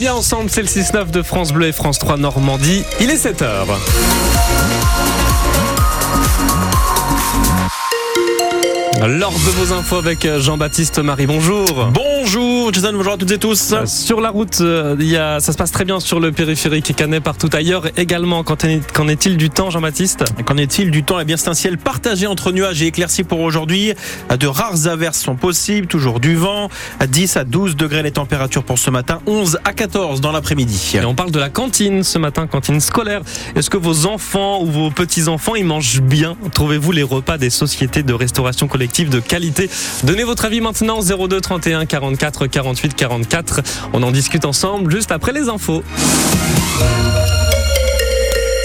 Bien ensemble, c'est le 6-9 de France Bleu et France 3 Normandie. Il est 7h. Lors de vos infos avec euh, Jean-Baptiste Marie, bonjour. Bonjour Jason, bonjour à toutes et tous. Euh, Sur la route, euh, il y a, ça se passe très bien sur le périphérique Canet partout ailleurs. Également, qu'en est- qu'en est-il du temps, Jean-Baptiste? Qu'en est-il du temps? Eh bien, c'est un ciel partagé entre nuages et éclaircis pour aujourd'hui. De rares averses sont possibles, toujours du vent. À 10 à 12 degrés les températures pour ce matin, 11 à 14 dans l'après-midi. Et on parle de la cantine ce matin, cantine scolaire. Est-ce que vos enfants ou vos petits-enfants, ils mangent bien? Trouvez-vous les repas des sociétés de restauration collective de qualité? Donnez votre avis maintenant 02 31 44 48 44. On en discute ensemble juste après les infos.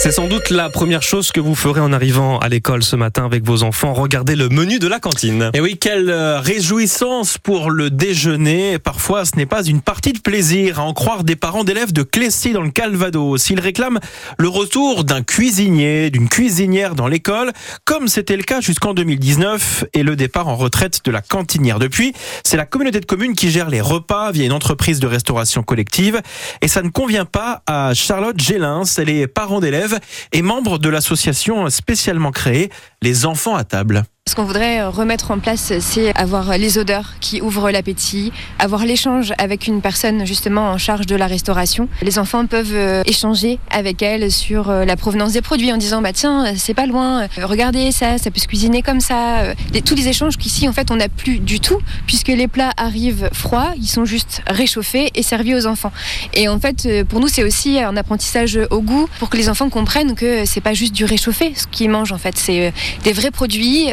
C'est sans doute la première chose que vous ferez en arrivant à l'école ce matin avec vos enfants. Regardez le menu de la cantine. Et oui, quelle euh, réjouissance pour le déjeuner. Parfois, ce n'est pas une partie de plaisir, à en croire des parents d'élèves de Clessy dans le Calvados. Ils réclament le retour d'un cuisinier, d'une cuisinière dans l'école, comme c'était le cas jusqu'en 2019, et le départ en retraite de la cantinière. Depuis, c'est la communauté de communes qui gère les repas via une entreprise de restauration collective. Et ça ne convient pas à Charlotte Gélins. Elle est parent d'élèves et membre de l'association spécialement créée Les Enfants à table. Ce qu'on voudrait euh, remettre en place, c'est avoir les odeurs qui ouvrent l'appétit, avoir l'échange avec une personne justement en charge de la restauration. Les enfants peuvent euh, échanger avec elle sur euh, la provenance des produits en disant bah tiens c'est pas loin, regardez ça, ça peut se cuisiner comme ça. Tous les échanges qu'ici en fait on n'a plus du tout puisque les plats arrivent froids, ils sont juste réchauffés et servis aux enfants. Et en fait pour nous c'est aussi un apprentissage au goût pour que les enfants comprennent que c'est pas juste du réchauffé ce qu'ils mangent en fait, c'est des vrais produits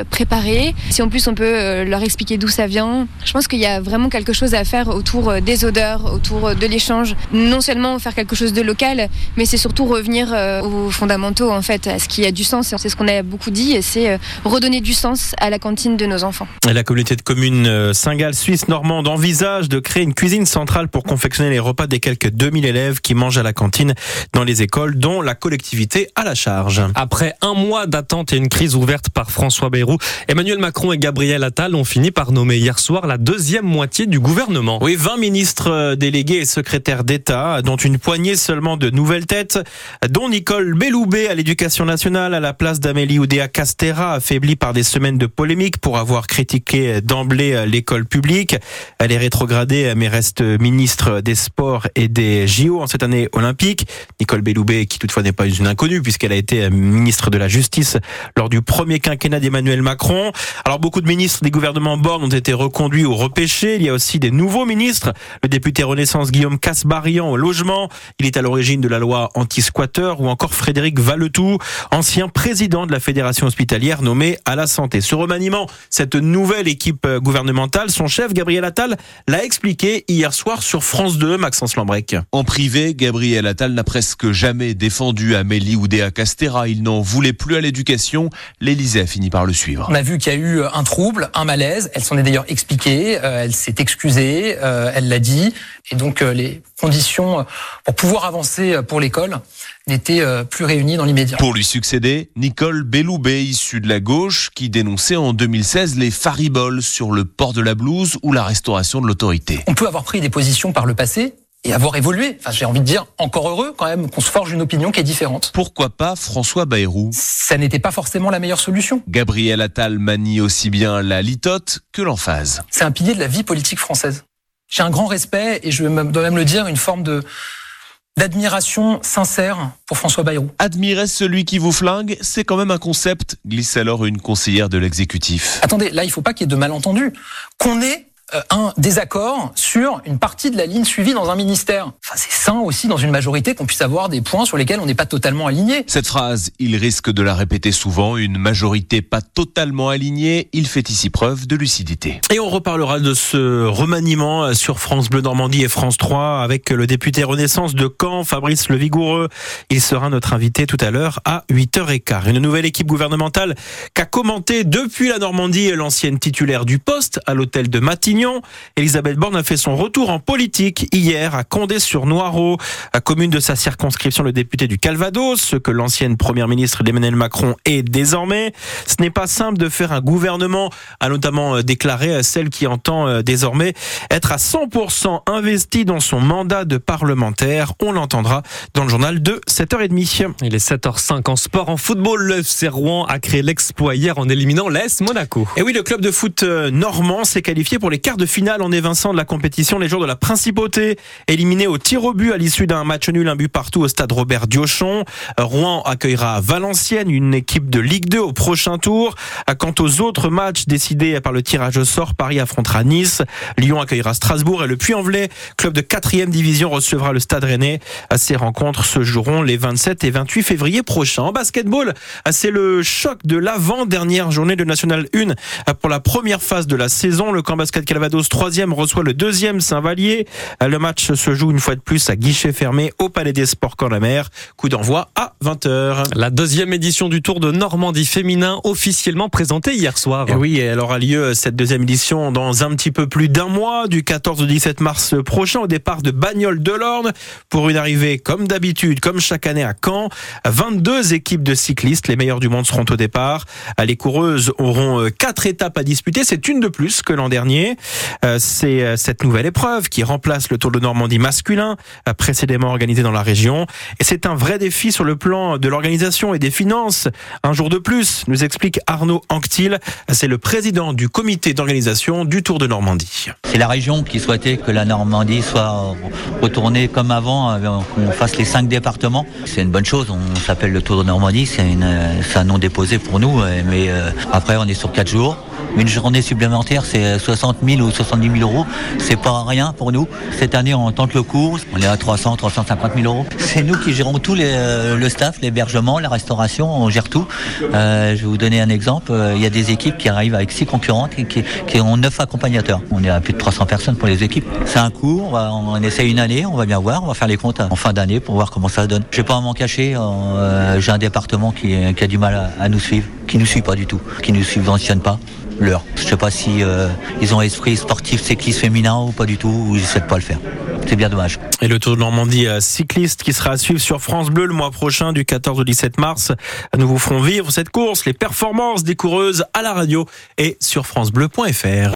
Si en plus on peut euh, leur expliquer d'où ça vient, je pense qu'il y a vraiment quelque chose à faire autour euh, des odeurs, autour euh, de l'échange. Non seulement faire quelque chose de local, mais c'est surtout revenir aux fondamentaux en fait, à ce qui a du sens. C'est ce qu'on a beaucoup dit, et c'est redonner du sens à la cantine de nos enfants. La communauté de communes Saint-Gall Suisse normande envisage de créer une cuisine centrale pour confectionner les repas des quelques 2000 élèves qui mangent à la cantine dans les écoles dont la collectivité a la charge. Après un mois d'attente et une crise ouverte par François Bayrou, Emmanuel Macron et Gabriel Attal ont fini par nommer hier soir la deuxième moitié du gouvernement. Oui, 20 ministres euh, délégués et secrétaires d'État, dont une poignée seulement de nouvelles têtes, dont Nicole Belloubet à l'éducation nationale à la place d'Amélie Oudéa Castera, affaiblie par des semaines de polémiques pour avoir critiqué d'emblée euh, l'école publique. Elle est rétrogradée, euh, mais reste ministre des Sports et des JO en cette année olympique. Nicole Belloubet, qui toutefois n'est pas une inconnue, puisqu'elle a été euh, ministre de la Justice lors du premier quinquennat d'Emmanuel Macron. Alors beaucoup de ministres des gouvernements Borne ont été reconduits ou repêchés. Il y a aussi des nouveaux ministres. Le député Renaissance Guillaume Casbarian au logement. Il est à l'origine de la loi anti-squatter ou encore Frédéric Valetou, ancien président de la fédération hospitalière nommé à la santé. Ce remaniement, cette nouvelle équipe gouvernementale, son chef Gabriel Attal l'a expliqué hier soir sur France 2, Maxence Lambrec. En privé, Gabriel Attal n'a presque jamais défendu Amélie Oudéa Castera. Il n'en voulait plus à l'éducation. L'Élysée a fini par le suivre. On a vu qu'il y a eu un trouble, un malaise. Elle s'en est d'ailleurs expliquée, euh, elle s'est excusée, euh, elle l'a dit. Et donc euh, les conditions pour pouvoir avancer pour l'école n'étaient euh, plus réunies dans l'immédiat. Pour lui succéder, Nicole Belloubet, issue de la gauche, qui dénonçait en 2016 les fariboles sur le port de la blouse ou la restauration de l'autorité. On peut avoir pris des positions par le passé et avoir évolué. Enfin, j'ai envie de dire encore heureux quand même qu'on se forge une opinion qui est différente. Pourquoi pas François Bayrou? Ça n'était pas forcément la meilleure solution. Gabriel Attal manie aussi bien la litote que l'emphase. C'est un pilier de la vie politique française. J'ai un grand respect et je dois même le dire, une forme de d'admiration sincère pour François Bayrou. Admirer celui qui vous flingue, c'est quand même un concept, glisse alors une conseillère de l'exécutif. Attendez, là, il faut pas qu'il y ait de malentendus. Qu'on ait un désaccord sur une partie de la ligne suivie dans un ministère. Enfin, c'est sain aussi dans une majorité qu'on puisse avoir des points sur lesquels on n'est pas totalement aligné. Cette phrase, il risque de la répéter souvent, une majorité pas totalement alignée, il fait ici preuve de lucidité. Et on reparlera de ce remaniement sur France Bleu Normandie et France 3 avec le député Renaissance de Caen, Fabrice Le Vigoureux. Il sera notre invité tout à l'heure à 8h15. Une nouvelle équipe gouvernementale qu'a commenté depuis la Normandie l'ancienne titulaire du poste à l'hôtel de Matignon. Elisabeth Borne a fait son retour en politique hier à Condé-sur-Noireau, commune de sa circonscription, le député du Calvados, ce que l'ancienne première ministre d'Emmanuel Macron est désormais. Ce n'est pas simple de faire un gouvernement, a notamment euh, déclaré celle qui entend euh, désormais être à 100% investi dans son mandat de parlementaire. On l'entendra dans le journal de 7h30. Il est 7h05 en sport. En football, le FC Rouen a créé l'exploit hier en éliminant l'AS Monaco. Et oui, le club de foot euh, normand s'est qualifié pour les de finale en évinçant de la compétition les jours de la principauté. Éliminé au tir au but à l'issue d'un match nul, un but partout au stade Robert Diochon. Rouen accueillera Valenciennes, une équipe de Ligue 2 au prochain tour. Quant aux autres matchs décidés par le tirage au sort, Paris affrontera Nice, Lyon accueillera Strasbourg et le Puy-en-Velay, club de 4 division, recevra le Stade Rennais. Ces rencontres se joueront les 27 et 28 février prochains. En basketball, c'est le choc de l'avant-dernière journée de National 1 pour la première phase de la saison. Le camp basket Calvados 3e reçoit le deuxième Saint-Vallier. Le match se joue une fois de plus à guichet fermé au Palais des Sports Camp la Mer. Coup d'envoi à 20h. La deuxième édition du Tour de Normandie féminin officiellement présentée hier soir. Et oui, elle aura lieu cette deuxième édition dans un petit peu plus d'un mois, du 14 au 17 mars prochain, au départ de Bagnoles de l'Orne, pour une arrivée comme d'habitude, comme chaque année à Caen. 22 équipes de cyclistes, les meilleurs du monde seront au départ. Les coureuses auront quatre étapes à disputer, c'est une de plus que l'an dernier. Euh, c'est euh, cette nouvelle épreuve qui remplace le Tour de Normandie masculin, euh, précédemment organisé dans la région. Et c'est un vrai défi sur le plan de l'organisation et des finances. Un jour de plus, nous explique Arnaud Anctil. C'est le président du comité d'organisation du Tour de Normandie. C'est la région qui souhaitait que la Normandie soit retournée comme avant, qu'on fasse les cinq départements. C'est une bonne chose. On s'appelle le Tour de Normandie. C'est un nom déposé pour nous. Mais après, on est sur quatre jours. Une journée supplémentaire, c'est 60 000 ou 70 000 euros. C'est pas rien pour nous. Cette année, on tente le coup. On est à 300, 350 000 euros. C'est nous qui gérons tout euh, le staff, l'hébergement, la restauration. On gère tout. Euh, je vais vous donner un exemple. Euh, il y a des équipes qui arrivent avec six concurrentes et qui, ont neuf accompagnateurs. On est à plus de 300 personnes pour les équipes. C'est un cours. On, essaie une année. On va bien voir. On va faire les comptes en fin d'année pour voir comment ça donne. Je vais pas m'en cacher. J'ai un département qui, a du mal à, nous suivre, qui nous suit pas du tout, qui nous subventionne pas. Je sais pas si euh, ils ont esprit sportif cycliste féminin ou pas du tout, ou ils essaient pas le faire. C'est bien dommage. Et le Tour de Normandie euh, cycliste qui sera à suivre sur France Bleu le mois prochain du 14 au 17 mars. Nous vous ferons vivre cette course, les performances des coureuses à la radio et sur francebleu.fr.